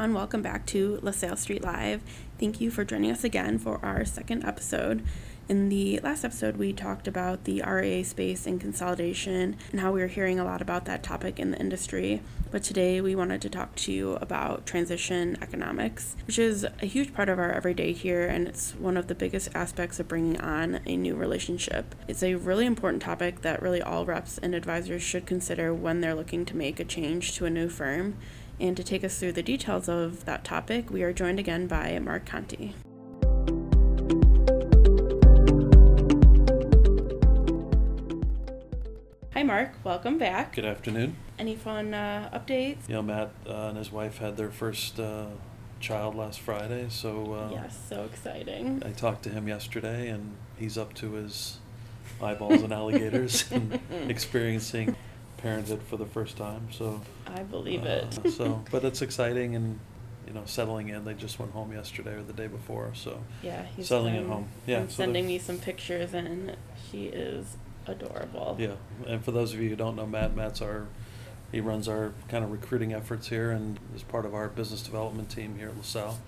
everyone. Welcome back to LaSalle Street Live. Thank you for joining us again for our second episode. In the last episode, we talked about the RIA space and consolidation and how we were hearing a lot about that topic in the industry. But today, we wanted to talk to you about transition economics, which is a huge part of our everyday here, and it's one of the biggest aspects of bringing on a new relationship. It's a really important topic that really all reps and advisors should consider when they're looking to make a change to a new firm. And to take us through the details of that topic, we are joined again by Mark Conti. Hi, Mark. Welcome back. Good afternoon. Any fun uh, updates? Know, Matt uh, and his wife had their first uh, child last Friday, so uh, yes, so exciting. I talked to him yesterday, and he's up to his eyeballs in alligators and experiencing parenthood for the first time. So I believe uh, it. so, but it's exciting and you know settling in. They just went home yesterday or the day before, so yeah, he's settling been, at home. Yeah, been so sending me some pictures, and she is adorable. Yeah, and for those of you who don't know Matt, Matt's our he runs our kind of recruiting efforts here and is part of our business development team here at LaSalle.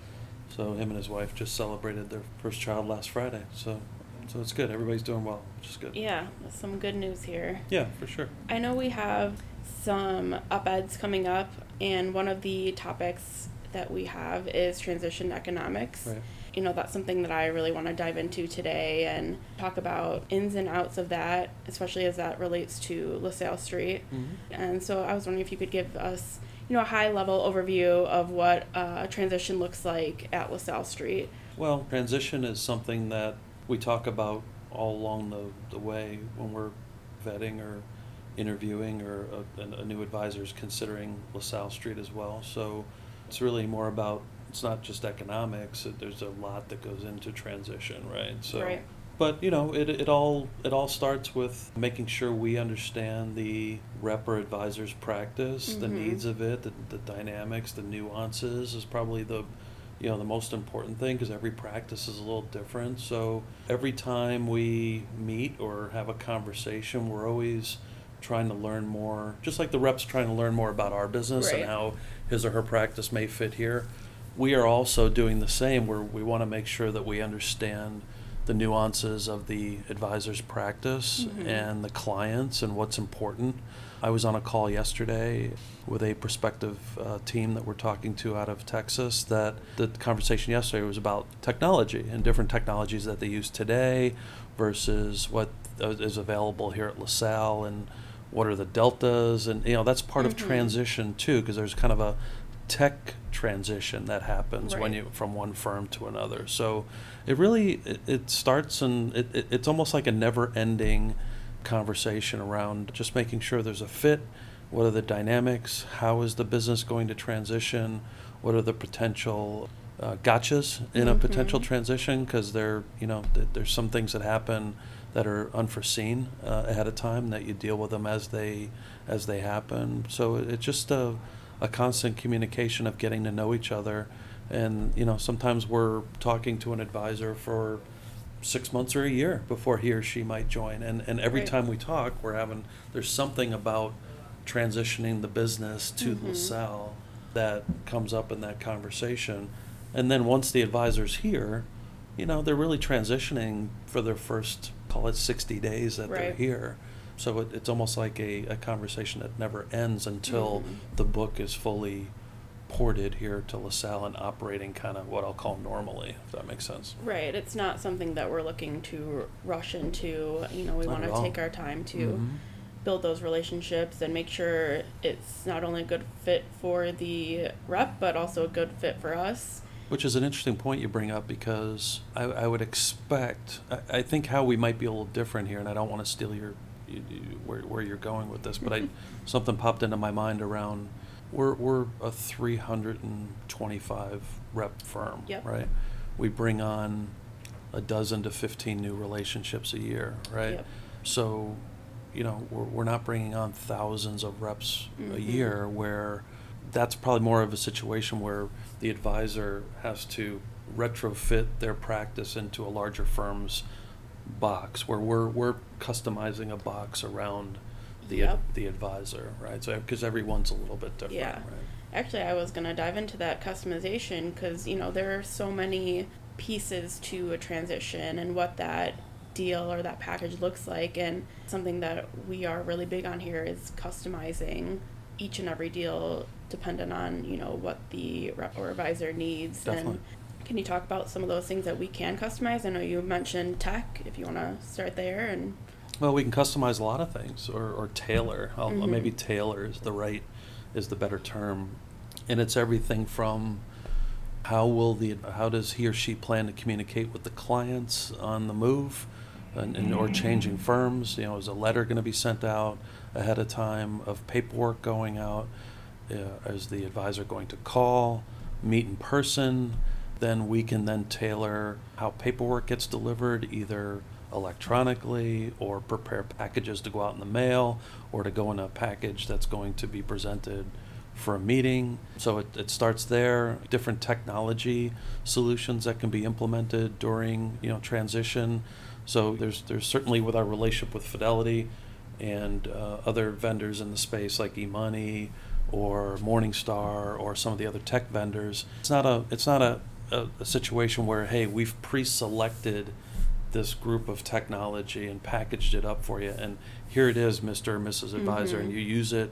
So him and his wife just celebrated their first child last Friday. So so it's good. Everybody's doing well, which is good. Yeah, some good news here. Yeah, for sure. I know we have some op eds coming up, and one of the topics that we have is transition economics. Right. You know, that's something that I really want to dive into today and talk about ins and outs of that, especially as that relates to LaSalle Street. Mm-hmm. And so I was wondering if you could give us, you know, a high level overview of what uh, transition looks like at LaSalle Street. Well, transition is something that we talk about all along the, the way when we're vetting or interviewing or a, a- new advisor is considering LaSalle Street as well. So it's really more about, it's not just economics, it- there's a lot that goes into transition, right? So, Right. But, you know, it, it all, it all starts with making sure we understand the rep or advisor's practice, the Mhm. needs of it, the, the dynamics, the nuances is probably the, you know the most important thing because every practice is a little different so every time we meet or have a conversation we're always trying to learn more just like the reps trying to learn more about our business Right. and how his or her practice may fit here we are also doing the same where we want to make sure that we understand the nuances of the advisor's practice Mhm. and the clients and what's important I was on a call yesterday with a prospective uh, team that we're talking to out of Texas. That the conversation yesterday was about technology and different technologies that they use today versus what uh, available here at LaSalle and what are the deltas and you know that's part of Mhm. transition too because there's kind of a tech transition that happens when you from one firm to another. So it really it, it starts and it, it, it's almost like a never ending conversation around just making sure there's a fit. What are the dynamics? How is the business going to transition? What are the potential uh, gotchas in a potential Mhm. transition? Because there, you know, th- there's some things that happen that are unforeseen uh, ahead of time that you deal with them as they as they happen. So it- it's just a, a constant communication of getting to know each other. And you know, sometimes we're talking to an advisor for six months or a year before he or she might join. And and every Right. time we talk, we're having there's something about transitioning the business to Mhm. LaSalle that comes up in that conversation. And then once the advisor's here, you know, they're really transitioning for their first call it sixty days that they're Right. here. So it, it's almost like a, a conversation that never ends until Mhm. the book is fully ported here to LaSalle and operating kind of what I'll call normally, if that makes sense. Right. It's not something that we're looking to rush into. You know, we want to take our time to Mhm. build those relationships and make sure it's not only a good fit for the rep, but also a good fit for us. Which is an interesting point you bring up because I, I would expect, I, I think how we might be a little different here, and I don't want to steal your, you, you, where, where you're going with this, but I, something popped into my mind around, we're, we're a 325 rep firm, Yep. right? We bring on a dozen to 15 new relationships a year, right? Yep. So, you know, we're, we're not bringing on thousands of reps a Mhm. year where that's probably more of a situation where the advisor has to retrofit their practice into a larger firm's box where we're, we're customizing a box around the, ad- the advisor, right? So, because everyone's a little bit different, Yeah. right? Actually, I was going to dive into that customization because, you know, there are so many pieces to a transition and what that deal or that package looks like. And something that we are really big on here is customizing each and every deal dependent on, you know, what the rep or advisor needs. Definitely. And can you talk about some of those things that we can customize? I know you mentioned tech, if you want to start there. And Well, we can customize a lot of things, or, or tailor. Mhm. Maybe tailor is the right, is the better term, and it's everything from how will the how does he or she plan to communicate with the clients on the move, and, and or changing firms. You know, is a letter going to be sent out ahead of time of paperwork going out? Uh, is the advisor going to call, meet in person? Then we can then tailor how paperwork gets delivered, either electronically or prepare packages to go out in the mail or to go in a package that's going to be presented for a meeting. So it, it starts there. Different technology solutions that can be implemented during you know transition. So there's there's certainly with our relationship with Fidelity and uh, other vendors in the space like eMoney or Morningstar or some of the other tech vendors. It's not a it's not a, a, a situation where hey we've pre-selected this group of technology and packaged it up for you and here it is Mr. or Mrs. Advisor and you use it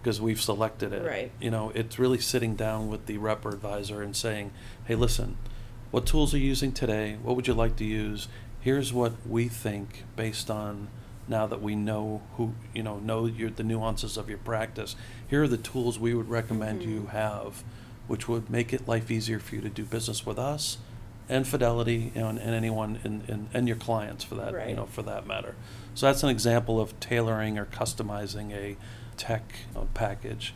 because we've selected it. Right. You know, it's really sitting down with the rep or advisor and saying, hey, listen, what tools are you using today? What would you like to use? Here's what we think based on now that we know who, you know, know your, the nuances of your practice. Here are the tools we would recommend you Mhm. have, which would make it life easier for you to do business with us and Fidelity, and, and anyone in, in, and your clients for that, you Right. know, for that matter. So that's an example of tailoring or customizing a tech uh, package.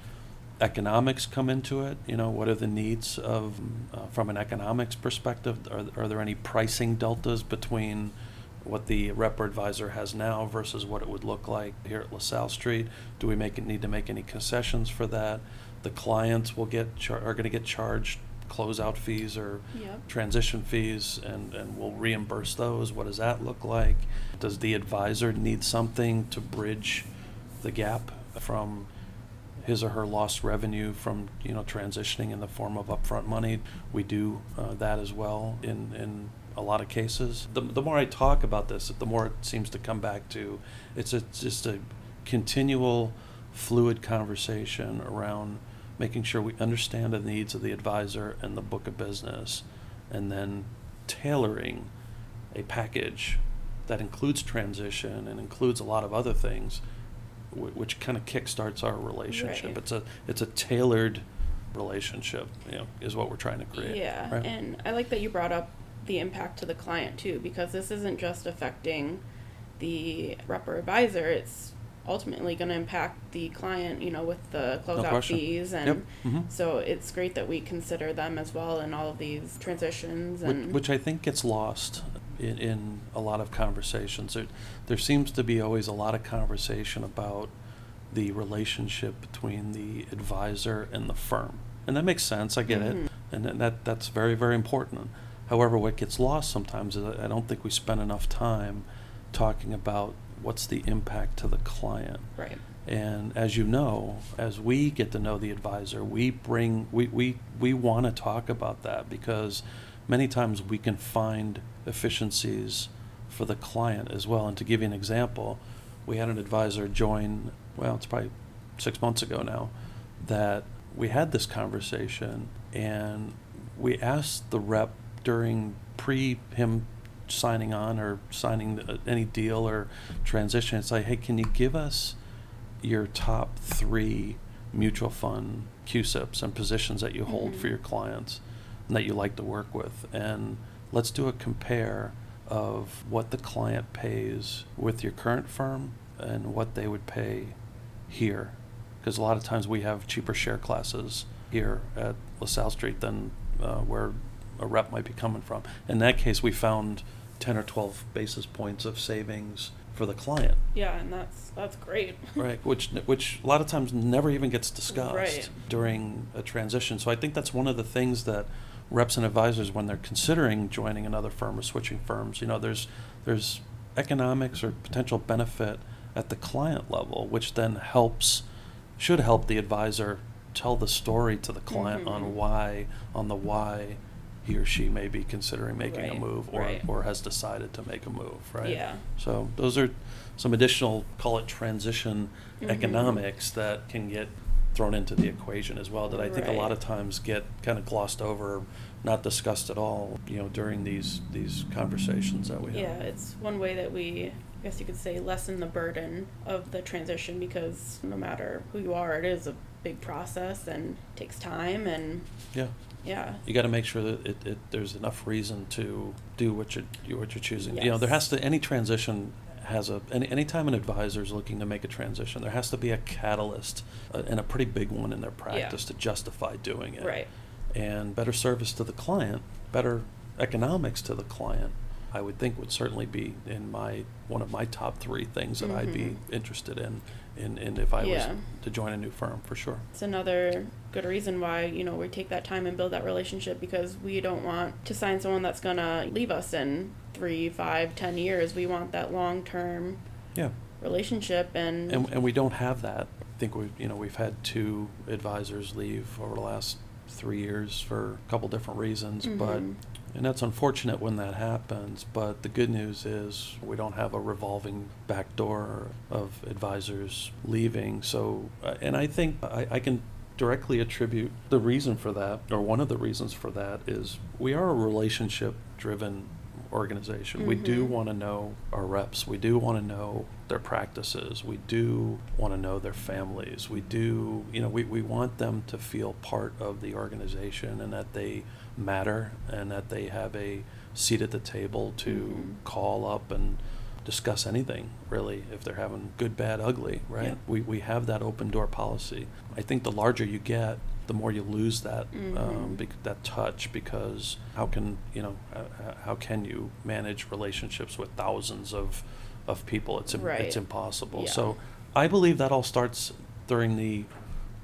Economics come into it. You know, what are the needs of uh, from an economics perspective? Are, are there any pricing deltas between what the rep or advisor has now versus what it would look like here at LaSalle Street? Do we make it need to make any concessions for that? The clients will get char- are going to get charged closeout fees or Yep. transition fees and, and we'll reimburse those. What does that look like? Does the advisor need something to bridge the gap from his or her lost revenue from, you know, transitioning in the form of upfront money? We do uh, that as well in, in a lot of cases. The, the more I talk about this, the more it seems to come back to it's a, just a continual fluid conversation around making sure we understand the needs of the advisor and the book of business, and then tailoring a package that includes transition and includes a lot of other things, wh- which kind of kickstarts our relationship. Right. It's a it's a tailored relationship, you know, is what we're trying to create. Yeah, right? and I like that you brought up the impact to the client too, because this isn't just affecting the rep or advisor. It's ultimately going to impact the client, you know, with the closeout question. fees, and Yep. Mhm. so it's great that we consider them as well in all of these transitions. Which, And which I think gets lost in, in a lot of conversations. There, there seems to be always a lot of conversation about the relationship between the advisor and the firm. And that makes sense, I get Mhm. it. And that- that, that's very, very important. However, what gets lost sometimes is I don't think we spend enough time talking about what's the impact to the client. right, And as you know, as we get to know the advisor, we bring we we, we want to talk about that because many times we can find efficiencies for the client as well. And to give you an example, we had an advisor join, well, it's probably six months ago now, that we had this conversation and we asked the rep during pre him signing on or signing any deal or transition, it's like, hey, can you give us your top three mutual fund CUSIPs and positions that you hold for Mhm. your clients and that you like to work with? And let's do a compare of what the client pays with your current firm and what they would pay here. Because a lot of times we have cheaper share classes here at LaSalle Street than uh, where a rep might be coming from. In that case, we found 10 or 12 basis points of savings for the client, yeah, and that's that's great. right? Which, which a lot of times never even gets discussed Right. during a transition. So I think that's one of the things that reps and advisors, when they're considering joining another firm or switching firms, you know, there's there's economics or potential benefit at the client level, which then helps should help the advisor tell the story to the client Mhm. on why on the why he or she may be considering making a Right, move or, right. or has decided to make a move, right? Yeah. So those are some additional, call it transition Mhm. economics that can get thrown into the equation as well that I think a lot Right. of times get kind of glossed over, not discussed at all, you know, during these, these conversations that we have. Yeah, it's one way that we, I guess you could say, lessen the burden of the transition because no matter who you are, it is a big process and takes time and Yeah. Yeah. You got to make sure that it, it, there's enough reason to do what you're, you- what you're choosing. You know, there has to, any transition has a, any, anytime an advisor is looking to make a transition, there has to be a catalyst uh, and a pretty big one in their practice to justify doing it. Right. And better service to the client, better economics to the client, I would think would certainly be in my, one of my top three things that I'd be Mhm. interested in, in, in if I was to join a new firm, for sure. It's another good reason why, you know, we take that time and build that relationship because we don't want to sign someone that's gonna leave us in three, five, ten years. We want that long term Yeah. relationship and, And, and we don't have that. I think we, you know, we've had two advisors leave over the last three years for a couple different reasons, but, Mhm. And that's unfortunate when that happens, but the good news is we don't have a revolving back door of advisors leaving, so, uh, and I think I, I can directly attribute the reason for that, or one of the reasons for that is we are a relationship-driven organization. We do Mhm. want to know our reps. We do want to know their practices. We do want to know their families. We do, you know, we, we want them to feel part of the organization and that they matter and that they have a seat at the table to Mhm. call up and discuss anything really if they're having good bad ugly right Yeah. we, we have that open door policy i think the larger you get the more you lose that um, Mhm. bec- that touch because how can you know uh, how can you manage relationships with thousands of of people it's im- Right. it's impossible Yeah. so i believe that all starts during the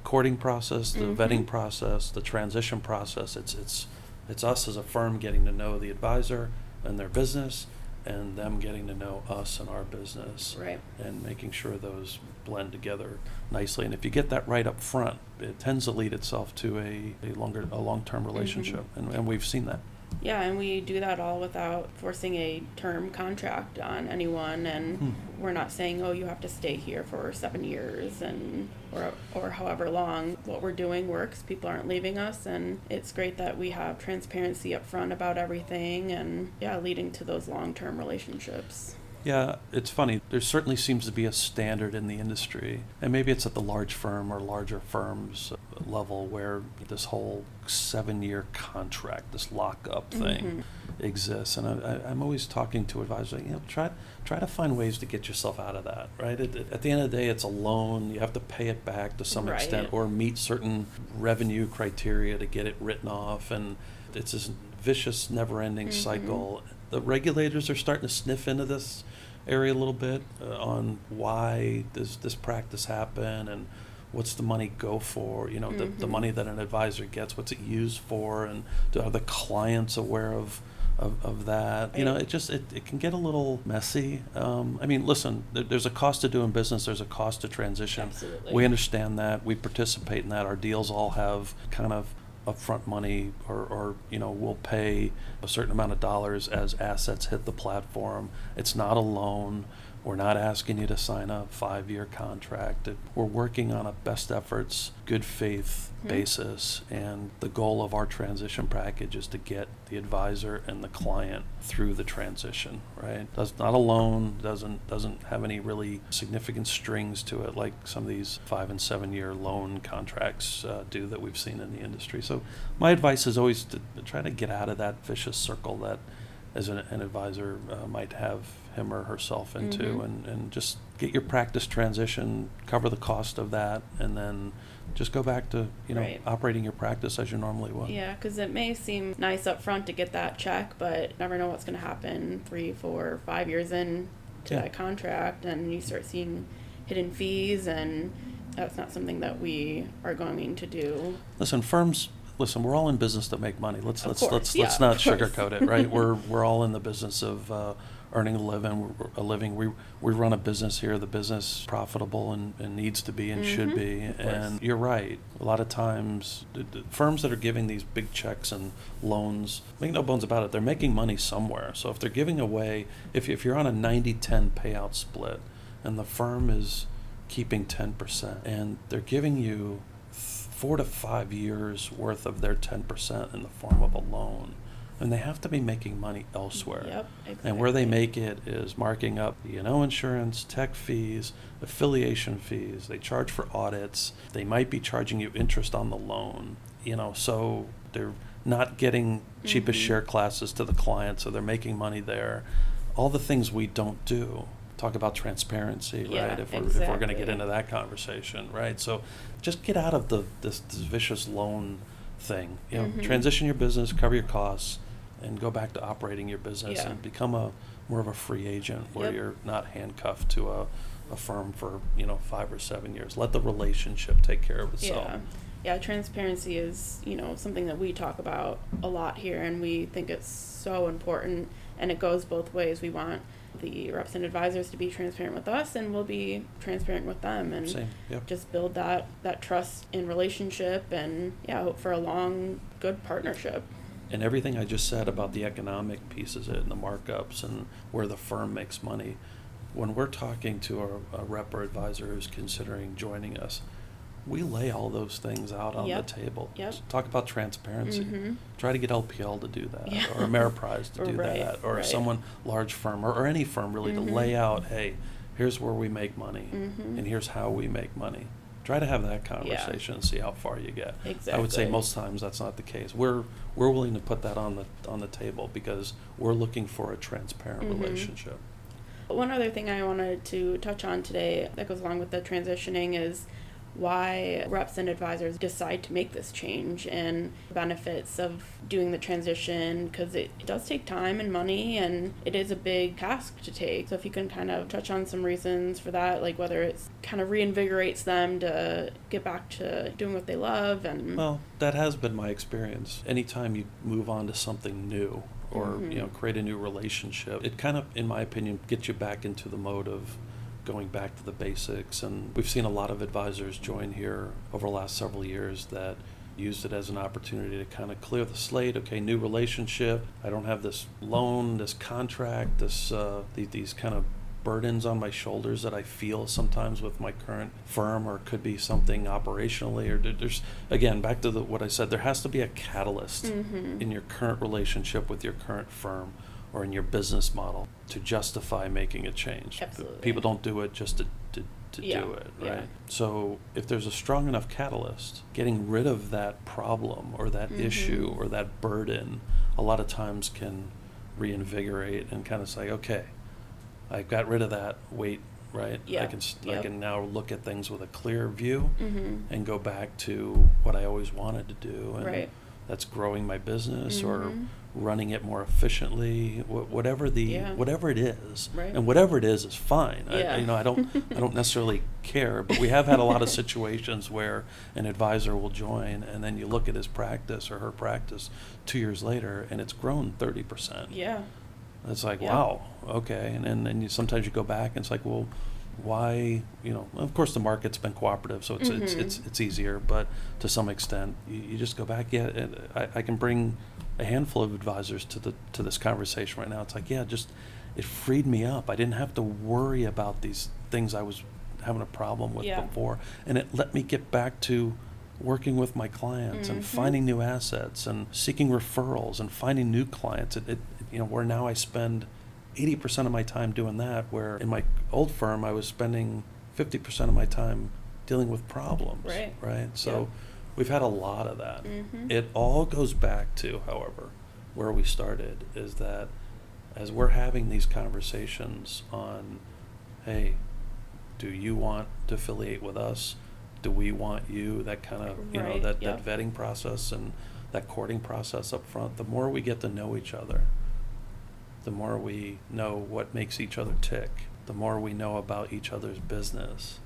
courting process the Mhm. vetting process the transition process it's it's it's us as a firm getting to know the advisor and their business and them getting to know us and our business Right. and making sure those blend together nicely. And if you get that right up front, it tends to lead itself to a, a longer a long term mm-hmm. relationship, and, and we've seen that. Yeah, and we do that all without forcing a term contract on anyone, and Hmm. we're not saying, oh, you have to stay here for seven years and or or however long. What we're doing works. People aren't leaving us, and it's great that we have transparency up front about everything, and yeah, leading to those long term relationships. Yeah, it's funny. There certainly seems to be a standard in the industry, and maybe it's at the large firm or larger firms level where this whole seven-year contract, this lockup thing, exists. And I, I, I'm always talking to advisors, like, you know, try try to find ways to get yourself out of that. Right? It, it- at the end of the day, it's a loan. You have to pay it back to some Right. extent, or meet certain revenue criteria to get it written off, and it's this vicious, never-ending Mhm. cycle. The regulators are starting to sniff into this area a little bit uh, on why does this practice happen and what's the money go for? You know the, the Mhm. money that an advisor gets what's it used for? And do, are the clients aware of of, of that? You know it just it, it can get a little messy. Um, i mean listen there, there's a cost to doing business. There's a cost to transition. Absolutely. we understand that. We participate in that. Our deals all have kind of upfront money or, or you know we'll pay a certain amount of dollars as assets hit the platform. It's not a loan we're not asking you to sign a five-year contract. We're working on a best efforts good faith Mhm. basis and the goal of our transition package is to get the advisor and the client through the transition right? Does not a loan doesn't doesn't have any really significant strings to it like some of these five and seven year loan contracts uh, do that we've seen in the industry. So my advice is always to try to get out of that vicious circle that as an, an advisor uh, might have him or herself into Mhm. and, and just get your practice transition cover the cost of that and then just go back to you know Right. operating your practice as you normally would Yeah, because it may seem nice up front to get that check, but never know what's going to happen three, four, five years in to Yeah. that contract, and you start seeing hidden fees, and that's not something that we are going to do. Listen, firms. Listen, we're all in business to make money. Let's Of let's course, let's yeah, let's not sugarcoat it, right? we're we're all in the business of uh, earning a living. A living. We we run a business here. The business is profitable and, and needs to be and should Mhm. be. And you're right. A lot of times, the, the firms that are giving these big checks and loans, make no bones about it, they're making money somewhere. So if they're giving away, if if you're on a 90-10 payout split, and the firm is keeping 10%, and they're giving you four to five years worth of their 10% in the form of a loan. And they have to be making money elsewhere. Yep, And where they make it is marking up E&O insurance, tech fees, affiliation fees. They charge for audits. They might be charging you interest on the loan. You know, so they're not getting cheapest Mhm. share classes to the client, so they're making money there. All the things we don't do. Talk about transparency, Yeah, right? If we're, if we're going to get into that conversation, right? So just get out of the this, this vicious loan thing. You know, Mhm. transition your business, cover your costs, and go back to operating your business Yeah. and become a more of a free agent where Yep. you're not handcuffed to a, a firm for you know five or seven years. Let the relationship take care of itself. Yeah. Yeah, transparency is, you know, something that we talk about a lot here and we think it's so important and it goes both ways. We want the reps and advisors to be transparent with us and we'll be transparent with them and Same. Yep. just build that that trust in relationship and yeah, hope for a long good partnership. And everything I just said about the economic pieces of it and the markups and where the firm makes money, when we're talking to a, a rep or advisor who's considering joining us, we lay all those things out on Yep. the table. Yep. Talk about transparency. Mhm. Try to get LPL to do that, Yeah. or Ameriprise to do Right, that, or right. someone large firm, or, or any firm really Mhm. to lay out, hey, here's where we make money, Mhm. and here's how we make money. Try to have that conversation and see how far you get. I would say most times that's not the case. We're we're willing to put that on the on the table because we're looking for a transparent Mhm. relationship. One other thing I wanted to touch on today that goes along with the transitioning is why reps and advisors decide to make this change and benefits of doing the transition because it, it does take time and money and it is a big task to take. So if you can kind of touch on some reasons for that, like whether it's kind of reinvigorates them to get back to doing what they love and Well, that has been my experience. Anytime you move on to something new or Mhm. you know create a new relationship, it kind of, in my opinion, gets you back into the mode of going back to the basics. And we've seen a lot of advisors join here over the last several years that used it as an opportunity to kind of clear the slate. Okay, new relationship. I don't have this loan, this contract, this uh, these, these kind of burdens on my shoulders that I feel sometimes with my current firm, or it could be something operationally, or there's again back to the, what I said. There has to be a catalyst Mhm. in your current relationship with your current firm or in your business model to justify making a change. Absolutely. People don't do it just to, to, to Yeah, do it, yeah. right? So if there's a strong enough catalyst, getting rid of that problem or that Mhm. issue or that burden a lot of times can reinvigorate and kind of say, okay, I've got rid of that weight, right? I can s- I yep. can now look at things with a clear view Mhm. and go back to what I always wanted to do. And Right. that's growing my business or Mhm. Running it more efficiently, wh- whatever the Yeah. whatever it is, Right. and whatever it is is fine. I- I, Yeah. you know, I don't I don't necessarily care, but we have had a lot of situations where an advisor will join, and then you look at his practice or her practice two years later, and it's grown thirty percent. Yeah. It's like, Yeah. wow, okay. And then and you, sometimes you go back and it's like, well, why, you know, of course the market's been cooperative, so it's, it's, Mhm. it's, it's easier, but to some extent, you, you just go back, yeah, I, I can bring a handful of advisors to the, to this conversation right now. It's like, yeah, just, it freed me up. I didn't have to worry about these things I was having a problem with Yeah. before. And it let me get back to working with my clients and Mhm. finding new assets and seeking referrals and finding new clients. It, it you know where now I spend 80% of my time doing that where in my old firm I was spending 50% of my time dealing with problems Right. right so Yep. We've had a lot of that. Mhm. it all goes back to however where we started is that as we're having these conversations on hey do you want to affiliate with us? Do we want you? That kind of you know that, that vetting process and that courting process up front the more we get to know each other the more we know what makes each other tick the more we know about each other's business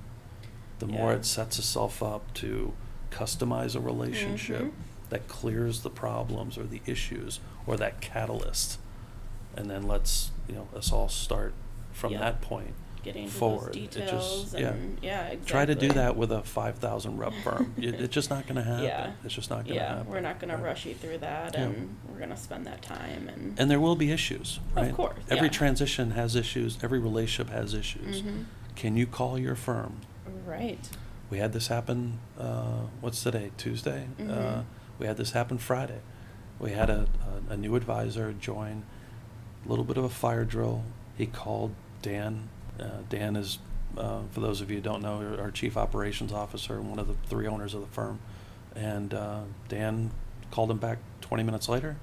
the more it sets itself up to customize a relationship Mhm. that clears the problems or the issues or that catalyst and then let's you know us all start from Yeah. that point. Getting forward. It just- details yeah. and yeah, exactly. Try to do that with a five thousand rep firm. It, it's just not going to happen. Yeah. It's just not going to Yeah, happen. we're not gonna right? rush you through that, Yeah. and we're gonna spend that time and. And there will be issues, Right? Of course, Every yeah. transition has issues. Every relationship has issues. Mhm. Can you call your firm? Right. We had this happen. Uh, what's today? Tuesday. Uh, Mhm. we had this happen Friday. We had a, a, a new advisor join. A little bit of a fire drill. He called Dan. Uh, Dan is, uh, for those of you who don't know, our- our chief operations officer and one of the three owners of the firm. And uh, Dan called him back 20 minutes later.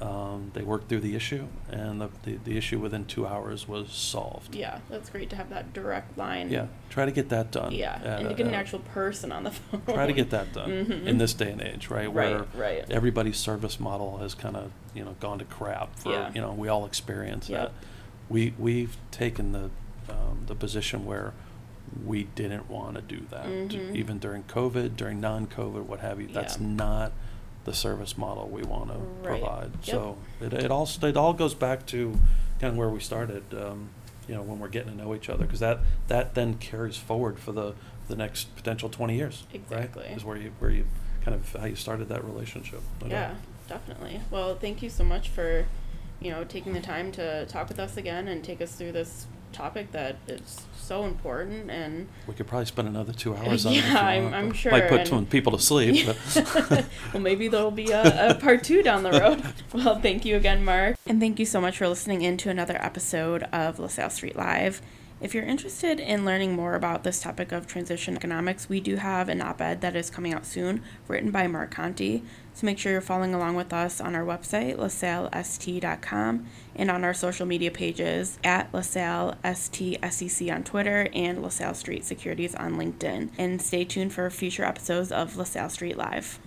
Um, they worked through the issue, and the, the, the issue within two hours was solved. Yeah, that's great to have that direct line. Yeah, try to get that done. Yeah, at and to get an a- actual person on the phone. Try to get that done Mhm. in this day and age, right? Where Right, right. everybody's service model has kind of you know gone to crap. For Yeah. you know, we all experience Yep. that. We we've taken the um, the position where we didn't want to do that, Mhm. even during COVID, during non-COVID, what have you. That's Yeah. not the service model we want to Right. provide. Yep. So it, it all st- it all goes back to kind of where we started. Um, you know, when we're getting to know each other, because that that then carries forward for the the next potential twenty years. Exactly. Right? Is where you where you kind of how you started that relationship. no doubt. Yeah, definitely. Well, thank you so much for, you know, taking the time to talk with us again and take us through this topic that is so important and We could probably spend another two hours on it. Yeah, I'm- want, I'm sure, Might put some people to sleep. Well, maybe there'll be a, a part two down the road. Well, thank you again, Mark. And thank you so much for listening in to another episode of LaSalle Street Live. If you're interested in learning more about this topic of transition economics, we do have an op ed that is coming out soon, written by Mark Conti. So make sure you're following along with us on our website, lasallest.com, and on our social media pages at LaSalle ST on Twitter and LaSalle Street Securities on LinkedIn. And stay tuned for future episodes of LaSalle Street Live.